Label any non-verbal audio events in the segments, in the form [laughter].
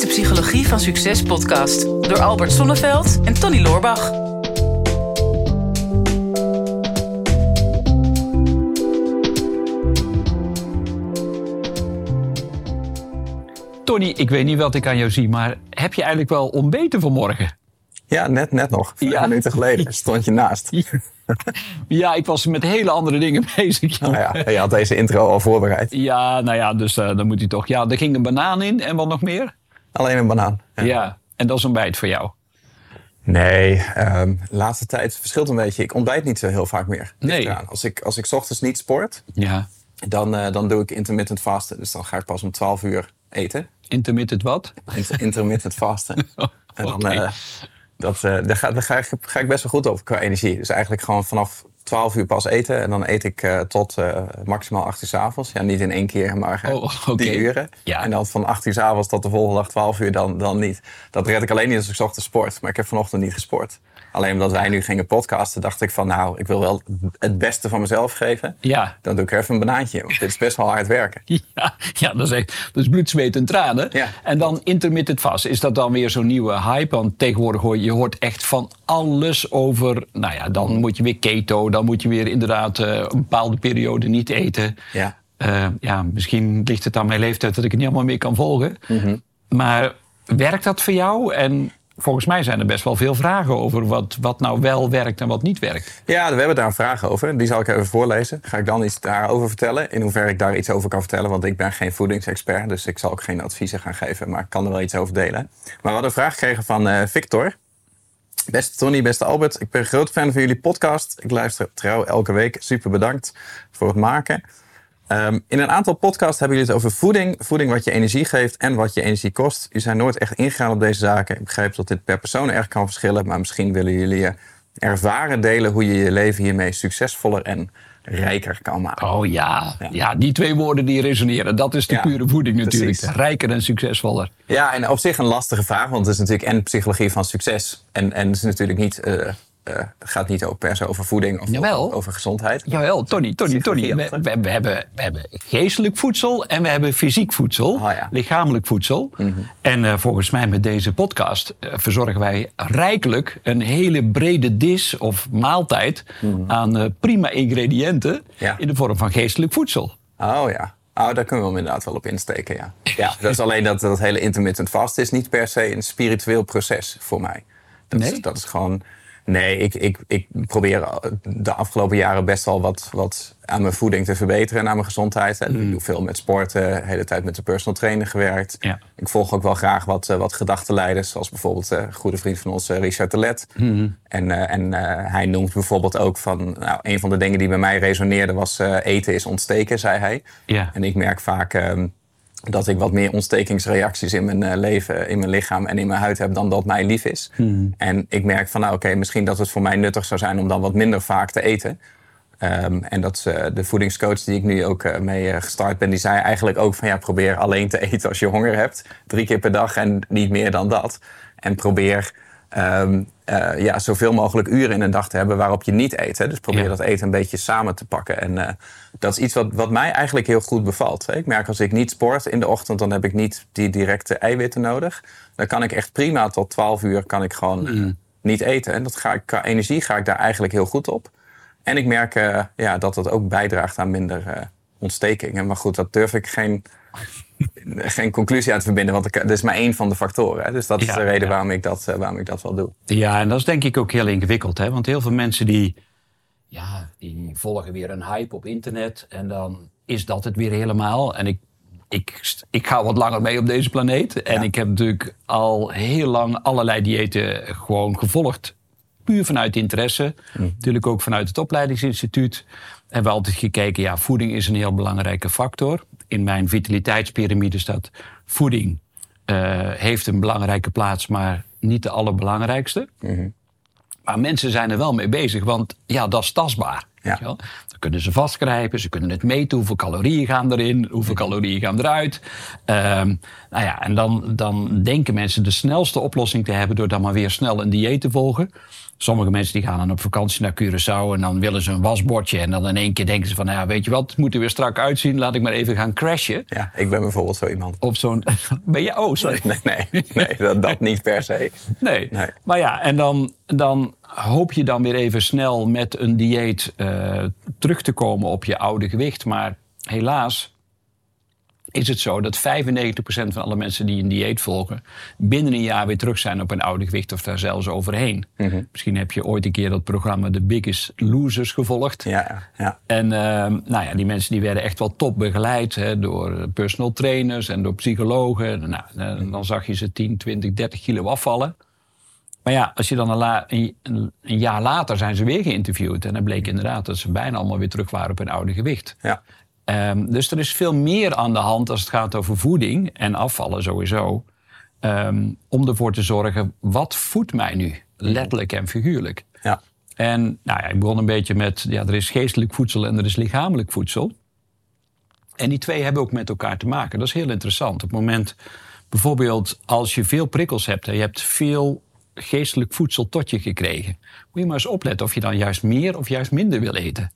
is de Psychologie van Succes podcast door Albert Sonneveld en Tony Loorbach. Tony, ik weet niet wat ik aan jou zie, maar heb je eigenlijk wel ontbeten vanmorgen? Ja, net, net nog. Vijf Ja. minuten geleden stond je naast. [laughs] Ja, ik was met hele andere dingen [laughs] bezig. Nou ja, je had deze intro al voorbereid. Ja, nou ja, dus eh, dan moet hij toch. Ja, er ging een banaan in en wat nog meer? Alleen een banaan. Ja, en dat is een bijt voor jou. Nee, de laatste tijd verschilt een beetje. Ik ontbijt niet zo heel vaak meer. Nee. Als ik, als ik 's ochtends niet sport, Ja. dan, eh, dan doe ik intermittent fasten. Dus dan ga ik pas om 12 uur eten. Intermittent wat? Inter- intermittent fasten. [laughs] En dan, eh, dat, eh, daar, ga, daar ga, ik, ga ik best wel goed op qua energie. Dus eigenlijk gewoon vanaf 12 uur pas eten. En dan eet ik eh, tot eh, maximaal 8 uur s avonds. Ja, niet in één keer, maar Oh, die uren. Ja. En dan van 8 uur s avonds tot de volgende dag 12 uur dan, dan niet. Dat red ik alleen niet als ik 's ochtends sport. Maar ik heb vanochtend niet gesport. Alleen omdat wij nu gingen podcasten, dacht ik van nou, ik wil wel het beste van mezelf geven. Ja. Dan doe ik er even een banaantje. Want dit is best wel hard werken. [laughs] Ja, ja dat, is echt, dat is bloed, zweet en tranen. Ja. En dan intermittent fast. Is dat dan weer zo'n nieuwe hype? Want tegenwoordig hoor je, je hoort echt van alles over. Nou ja, dan moet je weer keto. Dan moet je weer inderdaad eh, een bepaalde periode niet eten. Ja. Eh, ja, misschien ligt het aan mijn leeftijd dat ik het niet allemaal meer kan volgen. Mhm. Maar werkt dat voor jou? En volgens mij zijn er best wel veel vragen over wat, wat nou wel werkt en wat niet werkt. Ja, we hebben daar een vraag over. Die zal ik even voorlezen. Ga ik dan iets daarover vertellen? In hoeverre ik daar iets over kan vertellen. Want ik ben geen voedingsexpert. Dus ik zal ook geen adviezen gaan geven. Maar ik kan er wel iets over delen. Maar we hadden een vraag gekregen van eh, Victor. Beste Tony, beste Albert. Ik ben groot fan van jullie podcast. Ik luister trouw elke week. Super bedankt voor het maken. Ehm, in een aantal podcasts hebben jullie het over voeding. Voeding wat je energie geeft en wat je energie kost. Jullie zijn nooit echt ingegaan op deze zaken. Ik begrijp dat dit per persoon erg kan verschillen. Maar misschien willen jullie ervaren delen hoe je je leven hiermee succesvoller en rijker kan maken. Oh ja, ja. die twee woorden die resoneren. Dat is de Ja, pure voeding natuurlijk. precies. Rijker en succesvoller. Ja, en op zich een lastige vraag, want het is natuurlijk en psychologie van succes. En, en het is natuurlijk niet, eh, eh, het gaat niet ook per se over voeding of Jawel. over, over gezondheid. Jawel, Tony, Tony, Tony. We, Psychologie we, we hebben, we hebben geestelijk voedsel en we hebben fysiek voedsel. Oh ja. Lichamelijk voedsel. En eh, volgens mij met deze podcast eh, verzorgen wij rijkelijk een hele brede dis of maaltijd aan eh, prima ingrediënten Ja. in de vorm van geestelijk voedsel. Oh ja. Oh, daar kunnen we hem inderdaad wel op insteken, ja. Ja, [laughs] dat is alleen dat, dat hele intermittent fast is niet per se een spiritueel proces voor mij. Dat, Nee? is, dat is gewoon... Nee, ik, ik, ik probeer de afgelopen jaren best wel wat, wat aan mijn voeding te verbeteren en aan mijn gezondheid. Ik doe veel met sporten, de hele tijd met de personal trainer gewerkt. Ja. Ik volg ook wel graag wat, eh, wat gedachtenleiders, zoals bijvoorbeeld eh, een goede vriend van ons, eh, Richard Telet. En, eh, en eh, hij noemt bijvoorbeeld ook van, nou, een van de dingen die bij mij resoneerde was eh, eten is ontsteken, zei hij. Ja. En ik merk vaak ehm, dat ik wat meer ontstekingsreacties in mijn eh, leven, in mijn lichaam en in mijn huid heb dan dat mij lief is. En ik merk van, nou oké, misschien dat het voor mij nuttig zou zijn om dan wat minder vaak te eten. Ehm, en dat is eh, de voedingscoach die ik nu ook eh, mee gestart ben, die zei eigenlijk ook van ja, probeer alleen te [laughs] eten als je honger hebt. Drie keer per dag en niet meer dan dat. En probeer ehm, eh, ja, zoveel mogelijk uren in een dag te hebben waarop je niet eet. Hè. Dus probeer Ja. dat eten een beetje samen te pakken. En dat is iets wat, wat mij eigenlijk heel goed bevalt. Ik merk als ik niet sport in de ochtend, dan heb ik niet die directe eiwitten nodig. Dan kan ik echt prima tot 12 uur kan ik gewoon eh, niet eten. En dat ga ik, qua energie ga ik daar eigenlijk heel goed op. En ik merk eh, ja, dat dat ook bijdraagt aan minder eh, ontstekingen. Maar goed, dat durf ik geen, [laughs] geen conclusie aan te verbinden. Want dat is maar één van de factoren. Hè. Dus dat is Ja, de reden ja. waarom, ik dat, eh, waarom ik dat wel doe. Ja, en dat is denk ik ook heel ingewikkeld. Hè? Want heel veel mensen die, ja, die volgen weer een hype op internet. En dan is dat het weer helemaal. En ik, ik, ik ga wat langer mee op deze planeet. En Ja. ik heb natuurlijk al heel lang allerlei diëten gewoon gevolgd. Puur vanuit interesse. Natuurlijk ook vanuit het opleidingsinstituut. Hebben we altijd gekeken, ja, voeding is een heel belangrijke factor. In mijn vitaliteitspyramide staat voeding eh, heeft een belangrijke plaats, maar niet de allerbelangrijkste. Maar mensen zijn er wel mee bezig, want ja, dat is tastbaar. Ja. weet je wel. Dan kunnen ze vastgrijpen, ze kunnen het meten, hoeveel calorieën gaan erin, hoeveel calorieën gaan eruit. Ehm, nou ja, en dan, dan denken mensen de snelste oplossing te hebben door dan maar weer snel een dieet te volgen. Sommige mensen die gaan dan op vakantie naar Curaçao en dan willen ze een wasbordje. En dan in één keer denken ze van, nou ja, weet je wat, het moet er weer strak uitzien. Laat ik maar even gaan crashen. Ja, ik ben bijvoorbeeld zo iemand. Op zo'n... [laughs] Ben je... Oh, sorry. [laughs] Nee, nee, nee dat, dat [laughs] niet per se. Nee. Nee. Maar ja, en dan, dan hoop je dan weer even snel met een dieet eh, terug te komen op je oude gewicht. Maar helaas is het zo dat 95% van alle mensen die een dieet volgen... binnen een jaar weer terug zijn op een oude gewicht of daar zelfs overheen. Mhm. Misschien heb je ooit een keer dat programma The Biggest Losers gevolgd. Ja, ja. En ehm, nou ja, die mensen die werden echt wel top begeleid hè, door personal trainers en door psychologen. Nou, eh, dan zag je ze 10, 20, 30 kilo afvallen. Maar ja, als je dan een, la- een, een- een jaar later zijn ze weer geïnterviewd. En dan bleek inderdaad dat ze bijna allemaal weer terug waren op hun oude gewicht. ja. Ehm, dus er is veel meer aan de hand als het gaat over voeding en afvallen sowieso. Ehm, om ervoor te zorgen, wat voedt mij nu? Letterlijk en figuurlijk. ja. En nou ja, ik begon een beetje met, ja, er is geestelijk voedsel en er is lichamelijk voedsel. En die twee hebben ook met elkaar te maken. Dat is heel interessant. Op het moment, bijvoorbeeld, als je veel prikkels hebt en je hebt veel geestelijk voedsel tot je gekregen, moet je maar eens opletten of je dan juist meer of juist minder wil eten.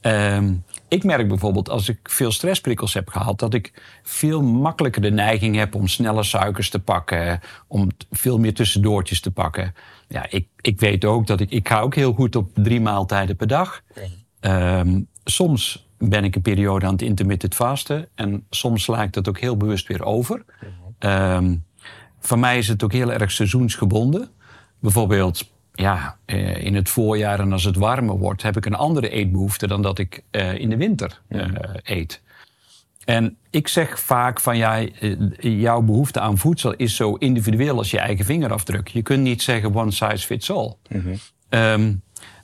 Ehm, ik merk bijvoorbeeld als ik veel stressprikkels heb gehad, dat ik veel makkelijker de neiging heb om snelle suikers te pakken, om veel meer tussendoortjes te pakken. Ja, ik, ik weet ook dat ik, ik ga ook heel goed op drie maaltijden per dag. Ehm, soms ben ik een periode aan het intermittent vasten en soms sla ik dat ook heel bewust weer over. Ehm, voor mij is het ook heel erg seizoensgebonden. Bijvoorbeeld, ja, eh, in het voorjaar en als het warmer wordt, heb ik een andere eetbehoefte dan dat ik eh, in de winter eh, eet. En ik zeg vaak van ja, jouw behoefte aan voedsel is zo individueel als je eigen vingerafdruk. Je kunt niet zeggen one size fits all. Ehm,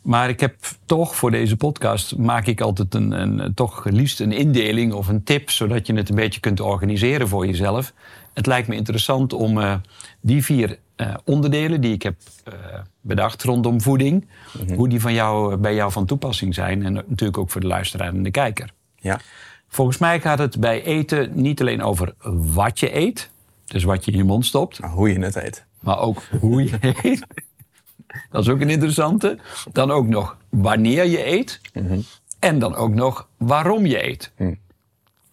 maar ik heb toch voor deze podcast maak ik altijd een, een, toch liefst een indeling of een tip, zodat je het een beetje kunt organiseren voor jezelf. Het lijkt me interessant om eh, die vier eh, onderdelen die ik heb eh, bedacht rondom voeding, hoe die van jou, bij jou van toepassing zijn. En natuurlijk ook voor de luisteraar en de kijker. ja. Volgens mij gaat het bij eten niet alleen over wat je eet, dus wat je in je mond stopt, Maar hoe je het eet. maar ook hoe je [laughs] eet. Dat is ook een interessante. Dan ook nog wanneer je eet. En dan ook nog waarom je eet.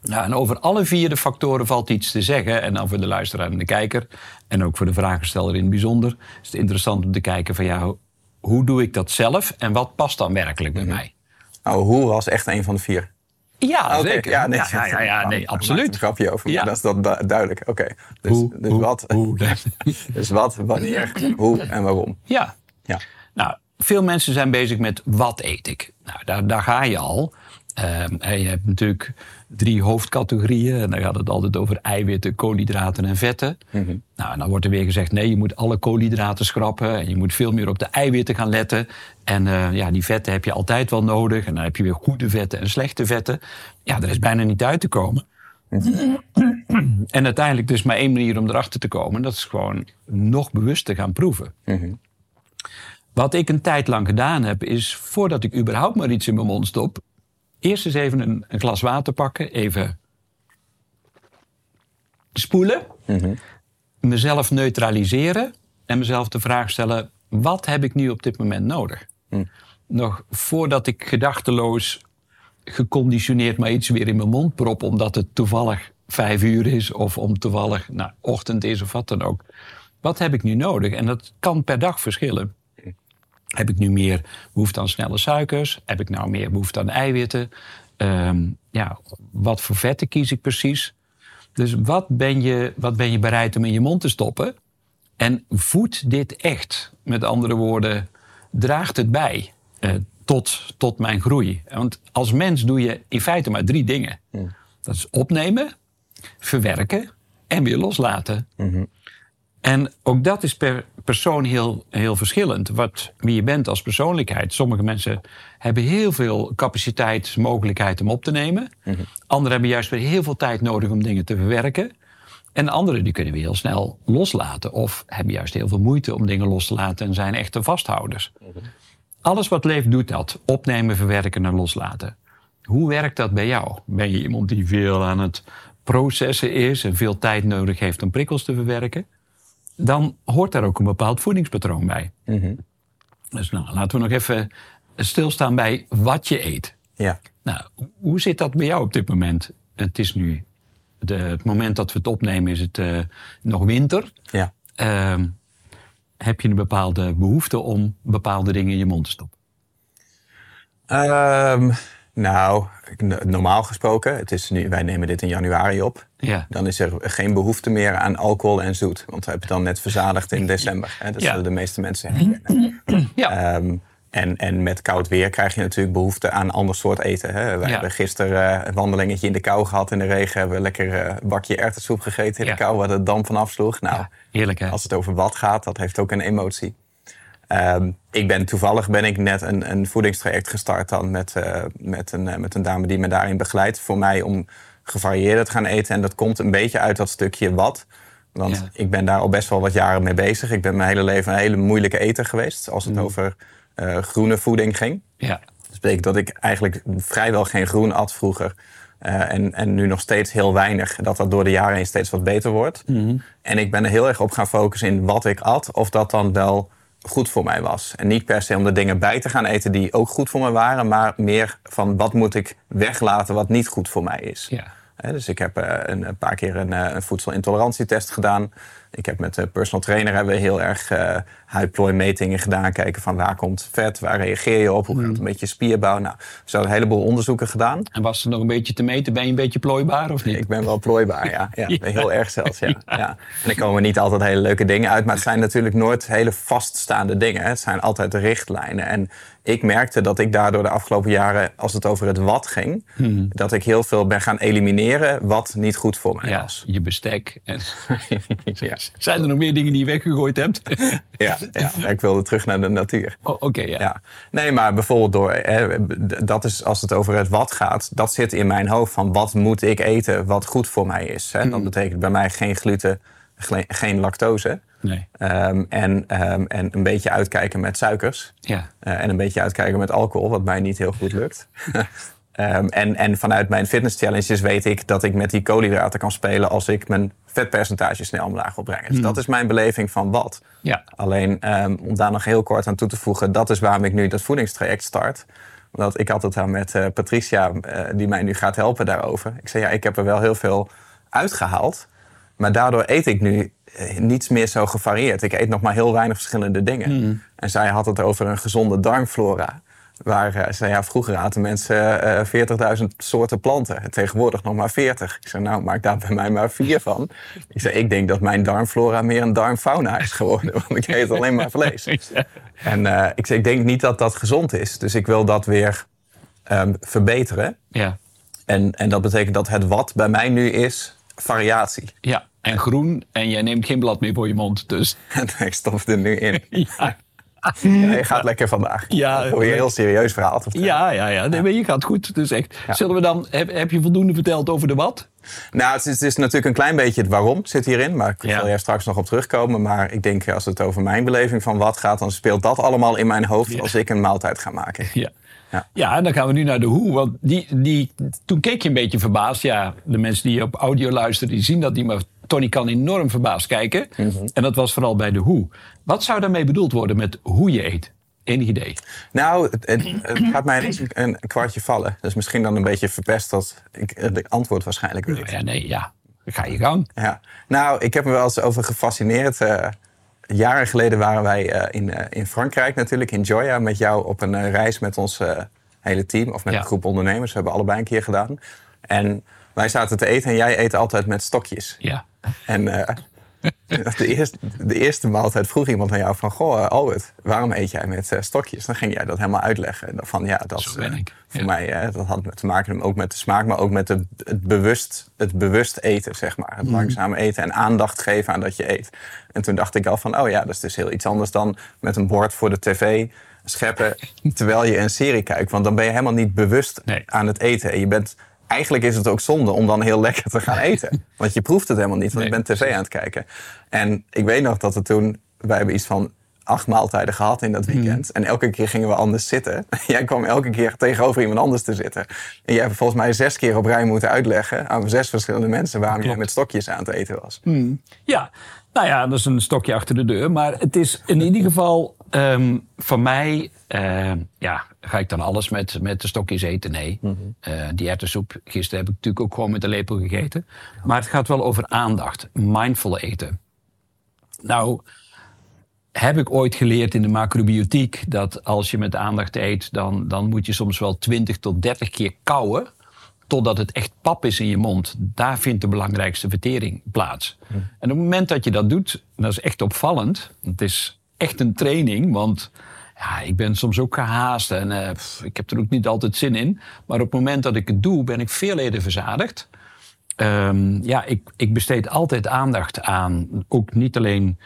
Nou, en over alle vier de factoren valt iets te zeggen. En dan voor de luisteraar en de kijker. En ook voor de vragensteller in het bijzonder. Is het interessant om te kijken van ja, hoe doe ik dat zelf? En wat past dan werkelijk bij mij? Nou, hoe was echt een van de vier? Ja, Oké, zeker. Ja, nee, ja, ja, ja, ja, Ik nee, er absoluut. een grapje over, Ja. dat is dat du- duidelijk. Oké, dus, dus, wat, hoe. [laughs] dus wat, wanneer, hoe en waarom. Ja. Ja. Nou, veel mensen zijn bezig met wat eet ik. Nou, daar, daar ga je al. Ehm, je hebt natuurlijk drie hoofdcategorieën. En dan gaat het altijd over eiwitten, koolhydraten en vetten. Nou, en dan wordt er weer gezegd: nee, je moet alle koolhydraten schrappen. En je moet veel meer op de eiwitten gaan letten. En eh, ja, die vetten heb je altijd wel nodig. En dan heb je weer goede vetten en slechte vetten. Ja, er is bijna niet uit te komen. En uiteindelijk dus maar één manier om erachter te komen. Dat is gewoon nog bewuster gaan proeven. Wat ik een tijd lang gedaan heb, is voordat ik überhaupt maar iets in mijn mond stop, eerst eens even een, een glas water pakken, even spoelen, mezelf neutraliseren en mezelf de vraag stellen: wat heb ik nu op dit moment nodig? Nog voordat ik gedachteloos geconditioneerd maar iets weer in mijn mond prop, omdat het toevallig vijf uur is of om toevallig nou, ochtend is of wat dan ook. Wat heb ik nu nodig? En dat kan per dag verschillen. Heb ik nu meer behoefte aan snelle suikers? Heb ik nou meer behoefte aan eiwitten? Ehm, ja, wat voor vetten kies ik precies? Dus wat ben, je, wat ben je bereid om in je mond te stoppen? En voedt dit echt? Met andere woorden, draagt het bij eh, tot, tot mijn groei? Want als mens doe je in feite maar drie dingen. Dat is opnemen, verwerken en weer loslaten. En ook dat is per persoon heel, heel verschillend. Wat, wie je bent als persoonlijkheid. Sommige mensen hebben heel veel capaciteit, mogelijkheid om op te nemen. Anderen hebben juist weer heel veel tijd nodig om dingen te verwerken. En anderen die kunnen weer heel snel loslaten. Of hebben juist heel veel moeite om dingen los te laten en zijn echte vasthouders. Alles wat leeft doet dat. Opnemen, verwerken en loslaten. Hoe werkt dat bij jou? Ben je iemand die veel aan het processen is en veel tijd nodig heeft om prikkels te verwerken? Dan hoort daar ook een bepaald voedingspatroon bij. Dus nou, laten we nog even stilstaan bij wat je eet. Ja. Nou, hoe zit dat bij jou op dit moment? Het is nu, de, het moment dat we het opnemen, is het uh, nog winter. Ja. Uh, heb je een bepaalde behoefte om bepaalde dingen in je mond te stoppen? Um, nou, normaal gesproken, het is nu, wij nemen dit in januari op. Ja. Dan is er geen behoefte meer aan alcohol en zoet. Want we hebben het dan net verzadigd in december. Hè? Dat Ja. zullen de meeste mensen herkennen. Ja. Ehm, en, en met koud weer krijg je natuurlijk behoefte aan ander soort eten. Hè? Ja. hebben gisteren eh, een wandelingetje in de kou gehad in de regen. Hebben we lekker eh, een bakje erwtensoep gegeten in Ja. de kou, waar de dam van afsloeg. Nou, Ja, heerlijk hè? als het over wat gaat, dat heeft ook een emotie. Ehm, ik ben toevallig ben ik net een, een voedingstraject gestart dan met, eh, met, een, eh, met een dame die me daarin begeleidt. Voor mij om gevarieerder te gaan eten. En dat komt een beetje uit dat stukje wat. Want Ja. ik ben daar al best wel wat jaren mee bezig. Ik ben mijn hele leven een hele moeilijke eter geweest. Als het over eh, groene voeding ging. Ja. Dat betekent dat ik eigenlijk vrijwel geen groen at vroeger. En, en nu nog steeds heel weinig. Dat dat door de jaren heen steeds wat beter wordt. En ik ben er heel erg op gaan focussen in wat ik at. Of dat dan wel goed voor mij was. En niet per se om de dingen bij te gaan eten die ook goed voor me waren. Maar meer van wat moet ik weglaten wat niet goed voor mij is. Ja. Dus ik heb eh, een, paar keer een, eh, een voedselintolerantietest gedaan. Ik heb met de personal trainer hebben we heel erg eh huidplooimetingen gedaan. Kijken van waar komt vet, waar reageer je op, hoe gaat het een beetje spierbouw. Nou, zo een heleboel onderzoeken gedaan. En was er nog een beetje te meten? Ben je een beetje plooibaar of niet? Ik ben wel plooibaar, ja. [laughs] ja, Ja. Heel erg zelfs, [laughs] ja. ja. En er komen niet altijd hele leuke dingen uit. Maar het zijn natuurlijk nooit hele vaststaande dingen. hè. Het zijn altijd richtlijnen. En ik merkte dat ik daardoor de afgelopen jaren, als het over het wat ging... dat ik heel veel ben gaan elimineren wat niet goed voor mij ja, was. je bestek. En, [laughs] Ja. Zijn er nog meer dingen die je weggegooid hebt? Ja, ja, ik wilde terug naar de natuur. Oh, Oké, ja. Ja. Nee, maar bijvoorbeeld door, hè, dat is als het over het wat gaat, dat zit in mijn hoofd van wat moet ik eten wat goed voor mij is. Hè? Dat betekent bij mij geen gluten, geen lactose. Nee. Ehm, en, ehm, en een beetje uitkijken met suikers. Ja. Eh, en een beetje uitkijken met alcohol, wat mij niet heel goed lukt. [laughs] Ehm, en, en vanuit mijn fitness challenges weet ik dat ik met die koolhydraten kan spelen als ik mijn vetpercentage snel omlaag wil brengen. Dus dat is mijn beleving van wat. Ja. Alleen ehm, om daar nog heel kort aan toe te voegen, dat is waarom ik nu dat voedingstraject start. Want ik had het daar met eh, Patricia, eh, die mij nu gaat helpen daarover. Ik zei, ja, ik heb er wel heel veel uitgehaald. Maar daardoor eet ik nu eh, niets meer zo gevarieerd. Ik eet nog maar heel weinig verschillende dingen. En zij had het over een gezonde darmflora. Waar eh, zei, ja, vroeger aten mensen eh 40.000 soorten planten. En tegenwoordig nog maar 40. Ik zei, nou, maak daar bij mij maar vier van. Ik zei, ik denk dat mijn darmflora meer een darmfauna is geworden. [laughs] Want ik eet alleen maar vlees. [laughs] En eh, ik zei, ik denk niet dat dat gezond is. Dus ik wil dat weer ehm, verbeteren. Ja. En, en dat betekent dat het wat bij mij nu is, variatie. ja. En groen. En jij neemt geen blad meer voor je mond. Dus [laughs] ik stop er nu in. ja. Ja, je [laughs] gaat lekker vandaag. Ja, probeer een heel serieus verhaal te vertellen. Ja, ja, ja. Nee, maar je gaat goed. Dus echt. Zullen we dan, heb, heb je voldoende verteld over de wat? Nou, het is, het is natuurlijk een klein beetje het waarom zit hierin. Maar ik Ja. zal er straks nog op terugkomen. Maar ik denk als het over mijn beleving van wat gaat... dan speelt dat allemaal in mijn hoofd als ik een maaltijd ga maken. Ja. Ja. Ja, en dan gaan we nu naar de hoe. Want die, die, toen keek je een beetje verbaasd. Ja, de mensen die op audio luisteren, die zien dat niet. Maar Tony kan enorm verbaasd kijken. En dat was vooral bij de hoe. Wat zou daarmee bedoeld worden met hoe je eet? Enig idee? Nou, het, het, gaat mij ineens een, kwartje vallen. Dus misschien dan een beetje verpest dat ik het antwoord waarschijnlijk weet. Ja, nee, ja. Ga je gang. Ja. Nou, ik heb er wel eens over gefascineerd. Eh, jaren geleden waren wij eh, in, eh, in Frankrijk natuurlijk, in Joya, met jou op een eh, reis met ons eh, hele team. Of met Ja. een groep ondernemers. We hebben allebei een keer gedaan. En wij zaten te eten en jij eet altijd met stokjes. Ja. En eh, [laughs] de, eerste, de eerste maaltijd vroeg iemand aan jou van... Goh, eh, Albert, waarom eet jij met eh, stokjes? Dan ging jij dat helemaal uitleggen. En dan Van, ja, dat, Zo ben eh, ik. voor Ja. mij eh, dat had te maken ook met de smaak... maar ook met de, het, bewust, het bewust eten, zeg maar. Het langzaam eten en aandacht geven aan dat je eet. En toen dacht ik al van, oh ja, dat is dus heel iets anders dan... met een bord voor de tv scheppen [laughs] terwijl je een serie kijkt. Want dan ben je helemaal niet bewust Nee. aan het eten. En je bent... Eigenlijk is het ook zonde om dan heel lekker te gaan [laughs] eten. Want je proeft het helemaal niet, want je bent tv aan het kijken. En ik weet nog dat er toen... Wij hebben iets van acht maaltijden gehad in dat weekend. En elke keer gingen we anders zitten. [laughs] Jij kwam elke keer tegenover iemand anders te zitten. En jij hebt volgens mij zes keer op rij moeten uitleggen... aan zes verschillende mensen waarom je Klopt. met stokjes aan het eten was. Ja, nou ja, dat is een stokje achter de deur. Maar het is in ieder geval ehm, voor mij eh, ja, ga ik dan alles met, met de stokjes eten? Nee. Eh, die erwtensoep, gisteren heb ik natuurlijk ook gewoon met de lepel gegeten. Maar het gaat wel over aandacht. Mindful eten. Nou, heb ik ooit geleerd in de macrobiotiek dat als je met aandacht eet, dan, dan moet je soms wel 20 tot 30 keer kauwen. Totdat het echt pap is in je mond. Daar vindt de belangrijkste vertering plaats. En op het moment dat je dat doet, dat is echt opvallend. Het is echt een training, want ja, ik ben soms ook gehaast en eh, ik heb er ook niet altijd zin in. Maar op het moment dat ik het doe, ben ik veel eerder verzadigd. Ehm, ja, ik, ik besteed altijd aandacht aan, ook niet alleen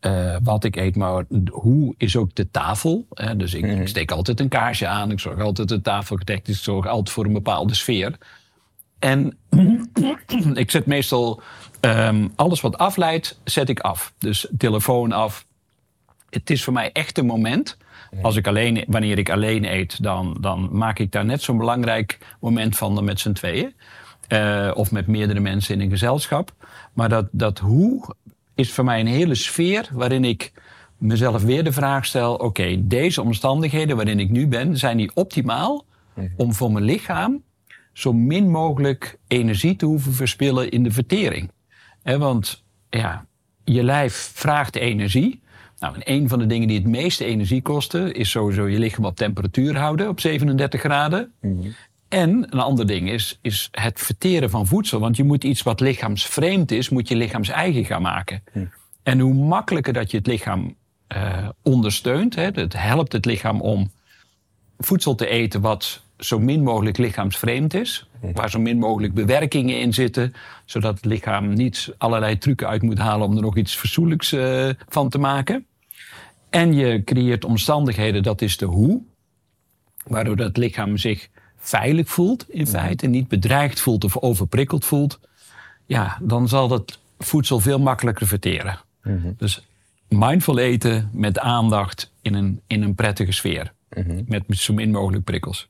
eh, wat ik eet, maar hoe is ook de tafel. Hè? Dus ik, ik steek altijd een kaarsje aan, ik zorg altijd dat de tafel gedekt is, ik zorg altijd voor een bepaalde sfeer. En [clears throat] ik zet meestal ehm, alles wat afleidt, zet ik af. Dus telefoon af. Het is voor mij echt een moment. Als ik alleen, wanneer ik alleen eet, dan, dan maak ik daar net zo'n belangrijk moment van dan met z'n tweeën. Eh, of met meerdere mensen in een gezelschap. Maar dat, dat hoe is voor mij een hele sfeer waarin ik mezelf weer de vraag stel: oké, deze omstandigheden waarin ik nu ben, zijn die optimaal om voor mijn lichaam zo min mogelijk energie te hoeven verspillen in de vertering? Want ja, je lijf vraagt energie. Nou, en een van de dingen die het meeste energie kosten, is sowieso je lichaam op temperatuur houden op 37 graden. En een ander ding is, is het verteren van voedsel. Want je moet iets wat lichaamsvreemd is, moet je lichaams-eigen gaan maken. En hoe makkelijker dat je het lichaam eh, ondersteunt, hè, het helpt het lichaam om voedsel te eten wat zo min mogelijk lichaamsvreemd is. Waar zo min mogelijk bewerkingen in zitten. Zodat het lichaam niet allerlei trucken uit moet halen om er nog iets verzoenlijks eh, van te maken. En je creëert omstandigheden, dat is de hoe. Waardoor het lichaam zich veilig voelt in feite. Niet bedreigd voelt of overprikkeld voelt. Ja, dan zal dat voedsel veel makkelijker verteren. Dus mindful eten met aandacht in een, in een prettige sfeer. Met zo min mogelijk prikkels.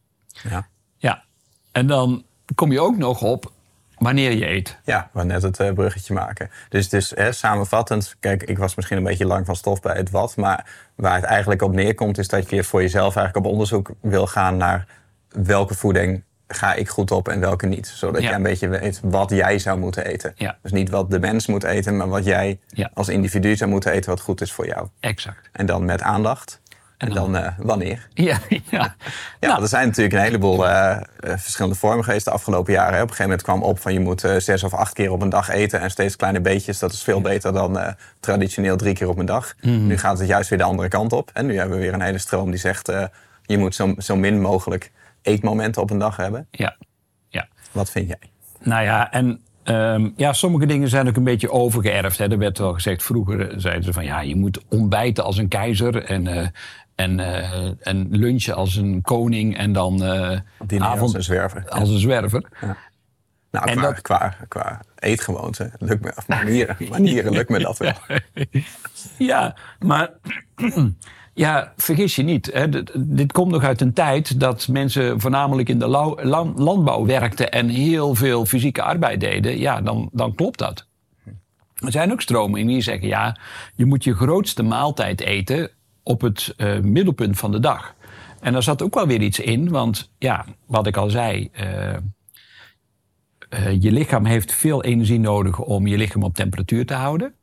Ja. Ja, en dan kom je ook nog op wanneer je eet. Ja, we net het eh, bruggetje maken. Dus het is hè, samenvattend. Kijk, ik was misschien een beetje lang van stof bij het wat. Maar waar het eigenlijk op neerkomt, is dat je voor jezelf eigenlijk op onderzoek wil gaan naar welke voeding ga ik goed op en welke niet. Zodat Ja. je een beetje weet wat jij zou moeten eten. Ja. Dus niet wat de mens moet eten, maar wat jij Ja. als individu zou moeten eten wat goed is voor jou. Exact. En dan met aandacht. En, En dan, dan- eh, wanneer. [laughs] Ja, ja. [laughs] Ja, Nou. er zijn natuurlijk een heleboel eh, eh, verschillende vormen geweest de afgelopen jaren. hè. Op een gegeven moment kwam op van je moet eh, zes of acht keer op een dag eten. En steeds kleine beetjes. Dat is veel beter dan eh, traditioneel drie keer op een dag. Mhm. Nu gaat het juist weer de andere kant op. En nu hebben we weer een hele stroom die zegt... eh, je moet zo, zo min mogelijk eetmomenten op een dag hebben. ja. ja. Wat vind jij? Nou ja, en ehm, ja, sommige dingen zijn ook een beetje overgeërfd. Hè. Er werd wel gezegd, vroeger zeiden ze van ja, je moet ontbijten als een keizer en, eh, en, eh, en lunchen als een koning en dan eh Diner als avond een zwerver. als een zwerver. Nou, En qua, dat- qua, qua eetgewoonten, lukt me, of manieren, [laughs] manieren lukt me dat wel. [laughs] Ja, maar [clears throat] ja, vergis je niet. Hè, dit, dit komt nog uit een tijd dat mensen voornamelijk in de lau- landbouw werkten en heel veel fysieke arbeid deden. Ja, dan, dan klopt dat. Er zijn ook stromingen die zeggen, ja, je moet je grootste maaltijd eten op het eh, middelpunt van de dag. En daar zat ook wel weer iets in, want ja, wat ik al zei, eh, eh, je lichaam heeft veel energie nodig om je lichaam op temperatuur te houden.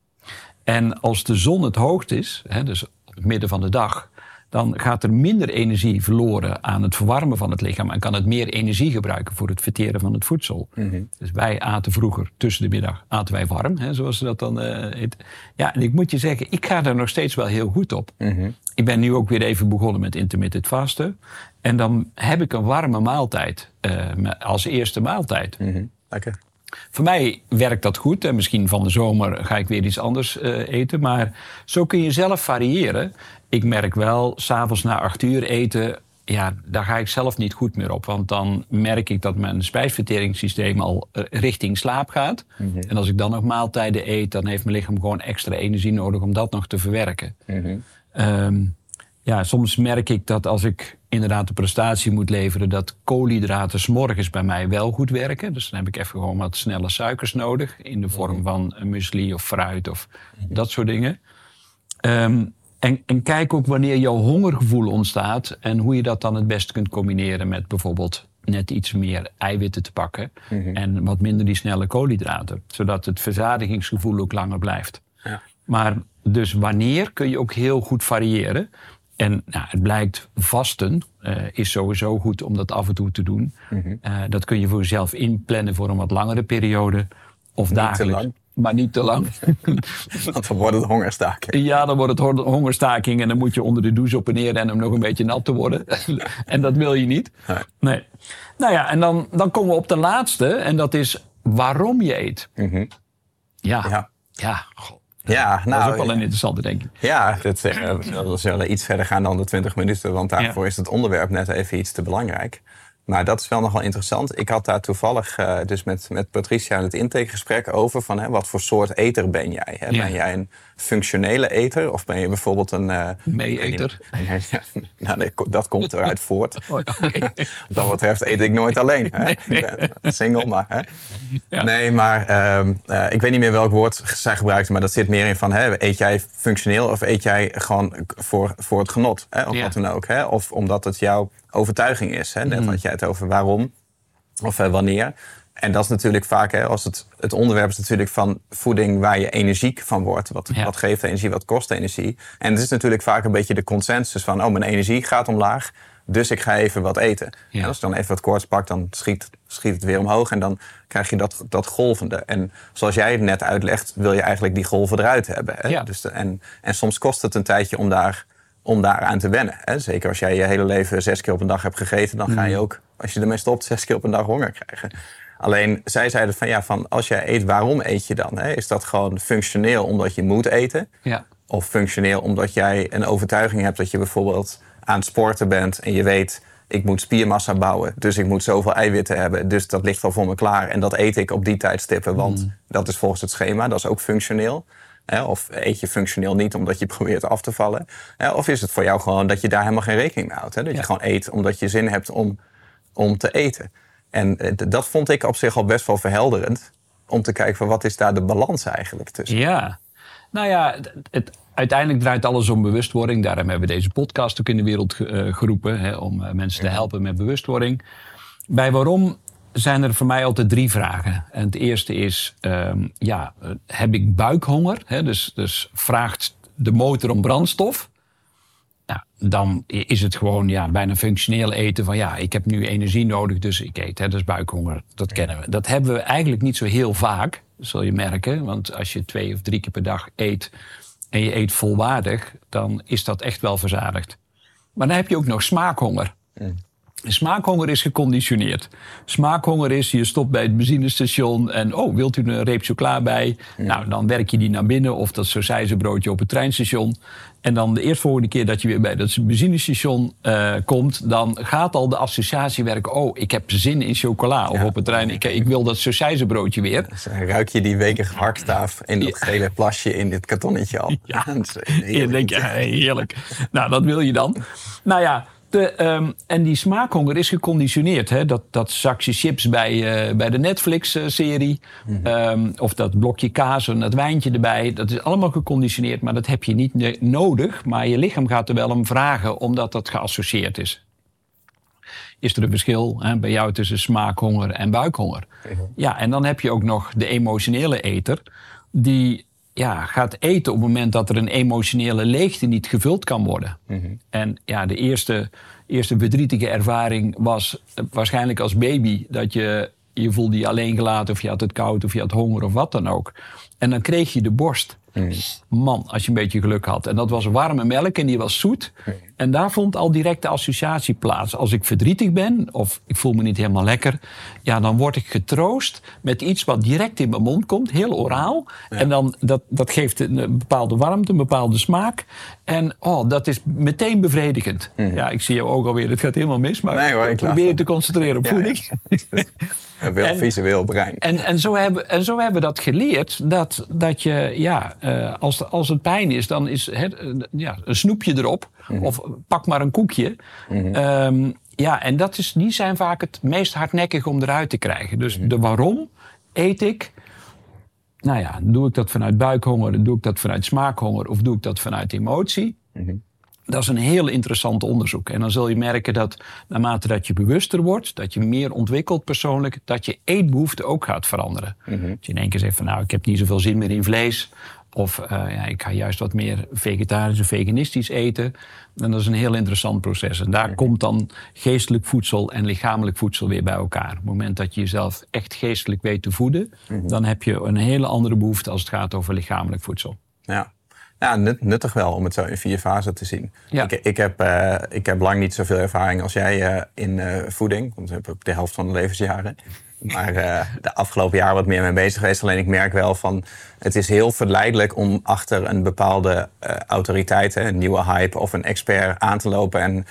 En als de zon het hoogst is, hè, dus het midden van de dag, dan gaat er minder energie verloren aan het verwarmen van het lichaam en kan het meer energie gebruiken voor het verteren van het voedsel. Dus wij aten vroeger tussen de middag aten wij warm, hè, zoals ze dat dan heet. Ja, en ik moet je zeggen, ik ga daar nog steeds wel heel goed op. Ik ben nu ook weer even begonnen met intermittent vasten. En dan heb ik een warme maaltijd eh, als eerste maaltijd. Mhm. Lekker. Voor mij werkt dat goed. En misschien van de zomer ga ik weer iets anders eh, eten. Maar zo kun je zelf variëren. Ik merk wel, s'avonds na acht uur eten... Ja, daar ga ik zelf niet goed meer op. Want dan merk ik dat mijn spijsverteringssysteem al eh, richting slaap gaat. En als ik dan nog maaltijden eet... dan heeft mijn lichaam gewoon extra energie nodig om dat nog te verwerken. Ehm, ja, soms merk ik dat als ik inderdaad de prestatie moet leveren, dat koolhydraten 's morgens bij mij wel goed werken. Dus dan heb ik even gewoon wat snelle suikers nodig in de vorm van een muesli of fruit of dat soort dingen. Ehm, En, en kijk ook wanneer jouw hongergevoel ontstaat en hoe je dat dan het beste kunt combineren met bijvoorbeeld net iets meer eiwitten te pakken en wat minder die snelle koolhydraten, zodat het verzadigingsgevoel ook langer blijft. Ja. Maar dus wanneer kun je ook heel goed variëren. En nou, het blijkt, vasten eh, is sowieso goed om dat af en toe te doen. Eh, dat kun je voor jezelf inplannen voor een wat langere periode. Of te dagelijks. lang. Maar niet te lang. [laughs] Want dan wordt het hongerstaking. ja, dan wordt het hongerstaking en dan moet je onder de douche op en neer rennen om nog een beetje nat te worden. [laughs] en dat wil je niet. Nee. Nee. Nou ja, en dan, dan komen we op de laatste. En dat is waarom je eet. Mhm. Ja. Ja. Ja, Ja, dat is nou, ook wel een interessante, denk ik. Ja, dat, eh, we zullen iets verder gaan dan de 20 minuten, want daarvoor Ja. is het onderwerp net even iets te belangrijk. Maar dat is wel nogal interessant. Ik had daar toevallig eh, dus met, met Patricia het intakegesprek over van hè, wat voor soort eter ben jij? Hè? Ja. Ben jij een functionele eter of ben je bijvoorbeeld een... eh, Mee-eter. Nee, [laughs] nou, nee, dat komt eruit [laughs] voort. Oh. [laughs] Wat dat betreft eet ik nooit alleen. Hè? Ben single, maar... Hè? Ja. Nee, maar ehm, eh, ik weet niet meer welk woord zij gebruikte, maar dat zit meer in van... Hè, eet jij functioneel of eet jij gewoon voor, voor het genot? Hè? Of Ja. wat dan ook. Hè? Of omdat het jouw overtuiging is. Hè? Net Mm. had jij het over waarom of eh, wanneer. En dat is natuurlijk vaak, hè, als het, het onderwerp is natuurlijk van voeding waar je energiek van wordt. Wat, Ja. wat geeft energie, wat kost energie. En het is natuurlijk vaak een beetje de consensus van, oh, mijn energie gaat omlaag. Dus ik ga even wat eten. Ja. En als ik dan even wat koorts pak, dan schiet, schiet het weer omhoog. En dan krijg je dat, dat golvende. En zoals jij het net uitlegt, wil je eigenlijk die golven eruit hebben. Hè? Ja. Dus de, en, en soms kost het een tijdje om daar, om daar aan te wennen. Hè? Zeker als jij je hele leven zes keer op een dag hebt gegeten, dan ga je ook, als je ermee stopt, zes keer op een dag honger krijgen. Alleen zij zeiden van ja, van als jij eet, waarom eet je dan? Hè? Is dat gewoon functioneel omdat je moet eten? Ja. Of functioneel omdat jij een overtuiging hebt dat je bijvoorbeeld aan het sporten bent en je weet, ik moet spiermassa bouwen, dus ik moet zoveel eiwitten hebben, dus dat ligt al voor me klaar en dat eet ik op die tijdstippen, want dat is volgens het schema, dat is ook functioneel. Hè? Of eet je functioneel niet omdat je probeert af te vallen? Hè? Of is het voor jou gewoon dat je daar helemaal geen rekening mee houdt? Hè? Dat je gewoon eet omdat je zin hebt om, om te eten. En eh, dat vond ik op zich al best wel verhelderend. Om te kijken van wat is daar de balans eigenlijk tussen. Ja, nou ja, het, het- uiteindelijk draait alles om bewustwording. Daarom hebben we deze podcast ook in de wereld eh, geroepen. Hè, om eh, mensen te helpen met bewustwording. Bij waarom zijn er voor mij altijd drie vragen. En het eerste is, ehm, ja, eh, heb ik buikhonger? Dus, dus vraagt de motor om brandstof? Nou, dan is het gewoon ja, bijna functioneel eten van ja, ik heb nu energie nodig, dus ik eet. Hè, dat is buikhonger, dat kennen we. Dat hebben we eigenlijk niet zo heel vaak, zul je merken. Want als je twee of drie keer per dag eet en je eet volwaardig, dan is dat echt wel verzadigd. Maar dan heb je ook nog smaakhonger. Smaakhonger is geconditioneerd. Smaakhonger is, je stopt bij het benzinestation en oh, wilt u een reep chocola bij? Nou, dan werk je die naar binnen of dat broodje op het treinstation. En dan de eerstvolgende keer dat je weer bij dat benzinestation eh, komt, dan gaat al de associatie werken. Oh, ik heb zin in chocola. Of Ja. op het trein, ik, ik wil dat broodje weer. Dus dan ruik je die wekige harkstaaf in dat gele plasje in dit kartonnetje al. Ja. [laughs] Is Je heerlijk. nou, dat wil je dan. Nou ja, de, ehm, en die smaakhonger is geconditioneerd. Hè? Dat, dat zakje chips bij, eh, bij de Netflix-serie. ehm, of dat blokje kaas en dat wijntje erbij. Dat is allemaal geconditioneerd, maar dat heb je niet nodig. Maar je lichaam gaat er wel om vragen, omdat dat geassocieerd is. Is er een verschil hè, bij jou tussen smaakhonger en buikhonger? Ja, en dan heb je ook nog de emotionele eter. Die ja, gaat eten op het moment dat er een emotionele leegte niet gevuld kan worden. En ja, de eerste, eerste verdrietige ervaring was eh, waarschijnlijk als baby dat je je voelde je alleen gelaten of je had het koud of je had honger of wat dan ook. En dan kreeg je de borst. Man, als je een beetje geluk had. En dat was warme melk en die was zoet. En daar vond al direct de associatie plaats. Als ik verdrietig ben of ik voel me niet helemaal lekker, ja, dan word ik getroost met iets wat direct in mijn mond komt, heel oraal. En dan, dat, dat geeft een, een bepaalde warmte, een bepaalde smaak. En oh, dat is meteen bevredigend. Ja, ik zie jou ook alweer, het gaat helemaal mis, maar Nee hoor, ik probeer je te concentreren op Ja, voeding. [laughs] Een wel En- visueel brein. En, en, zo hebben, en zo hebben we dat geleerd. Dat, dat je, ja, eh, als, als het pijn is, dan is het, eh, ja, een snoepje erop. Of pak maar een koekje. Ehm, ja, en dat is, die zijn vaak het meest hardnekkig om eruit te krijgen. Dus de waarom eet ik. Nou ja, doe ik dat vanuit buikhonger, doe ik dat vanuit smaakhonger of doe ik dat vanuit emotie? Dat is een heel interessant onderzoek. En dan zul je merken dat naarmate dat je bewuster wordt, dat je meer ontwikkelt persoonlijk, dat je eetbehoefte ook gaat veranderen. Als je in één keer zegt van nou, ik heb niet zoveel zin meer in vlees. Of uh, ja, ik ga juist wat meer vegetarisch of veganistisch eten. En dat is een heel interessant proces. En daar komt dan geestelijk voedsel en lichamelijk voedsel weer bij elkaar. Op het moment dat je jezelf echt geestelijk weet te voeden, dan heb je een hele andere behoefte als het gaat over lichamelijk voedsel. Ja. Ja, nuttig wel om het zo in vier fasen te zien. Ja. Ik, ik, heb, uh, ik heb lang niet zoveel ervaring als jij uh, in voeding. Want ik heb ook de helft van de levensjaren. Maar de afgelopen jaar wat meer mee bezig geweest. Alleen ik merk wel van... het is heel verleidelijk om achter een bepaalde autoriteit... een nieuwe hype of een expert aan te lopen... en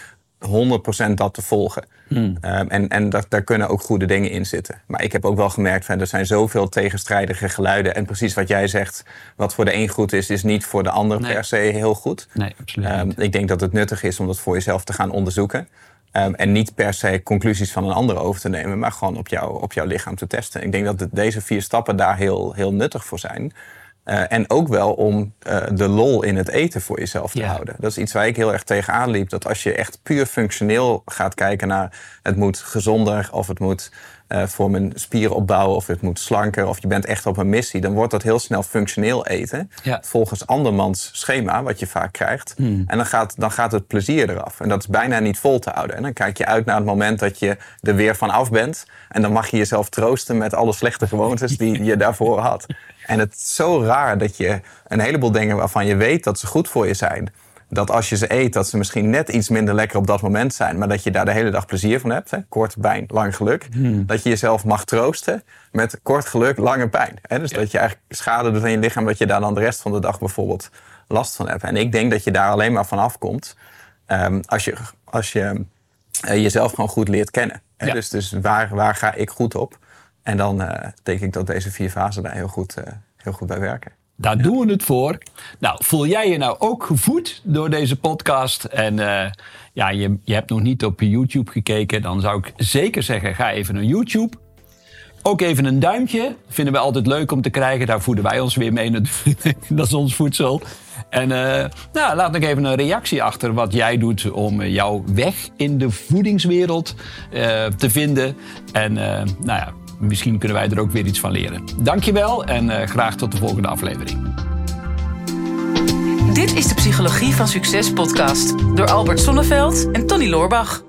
100% dat te volgen. Hmm. Um, en en dat, daar kunnen ook goede dingen in zitten. Maar ik heb ook wel gemerkt, van, er zijn zoveel tegenstrijdige geluiden. En precies wat jij zegt, wat voor de een goed is, is niet voor de ander nee. per se heel goed. Nee, absoluut um, ik denk dat het nuttig is om dat voor jezelf te gaan onderzoeken. Um, en niet per se conclusies van een ander over te nemen, maar gewoon op, jou, op jouw lichaam te testen. Ik denk dat deze vier stappen daar heel, heel nuttig voor zijn. Uh, en ook wel om uh, de lol in het eten voor jezelf te houden. Dat is iets waar ik heel erg tegenaan liep. Dat als je echt puur functioneel gaat kijken naar het moet gezonder of het moet uh, voor mijn spieren opbouwen of het moet slanker of je bent echt op een missie, dan wordt dat heel snel functioneel eten. Ja. Volgens andermans schema, wat je vaak krijgt. En dan gaat, dan gaat het plezier eraf. En dat is bijna niet vol te houden. En dan kijk je uit naar het moment dat je er weer van af bent. En dan mag je jezelf troosten met alle slechte gewoontes die je daarvoor had. En het is zo raar dat je een heleboel dingen waarvan je weet dat ze goed voor je zijn. Dat als je ze eet, dat ze misschien net iets minder lekker op dat moment zijn. Maar dat je daar de hele dag plezier van hebt. Hè? Kort pijn, lang geluk. Dat je jezelf mag troosten met kort geluk, lange pijn. Hè? Dus dat je eigenlijk schade doet aan je lichaam. Dat je daar dan de rest van de dag bijvoorbeeld last van hebt. En ik denk dat je daar alleen maar van afkomt. Um, als je, als je uh, jezelf gewoon goed leert kennen. Hè? Ja. Dus, dus waar, waar ga ik goed op? En dan uh, denk ik dat deze vier fasen daar heel goed, uh, heel goed bij werken. Daar doen we het voor. Nou, voel jij je nou ook gevoed door deze podcast? En uh, ja, je, je hebt nog niet op YouTube gekeken. Dan zou ik zeker zeggen, ga even naar YouTube. Ook even een duimpje. Vinden we altijd leuk om te krijgen. Daar voeden wij ons weer mee. [laughs] Dat is ons voedsel. En uh, nou, laat nog even een reactie achter wat jij doet om jouw weg in de voedingswereld uh, te vinden. En uh, nou ja, misschien kunnen wij er ook weer iets van leren. Dankjewel en uh, graag tot de volgende aflevering. Dit is de Psychologie van Succes podcast door Albert Sonneveld en Tony Loorbach.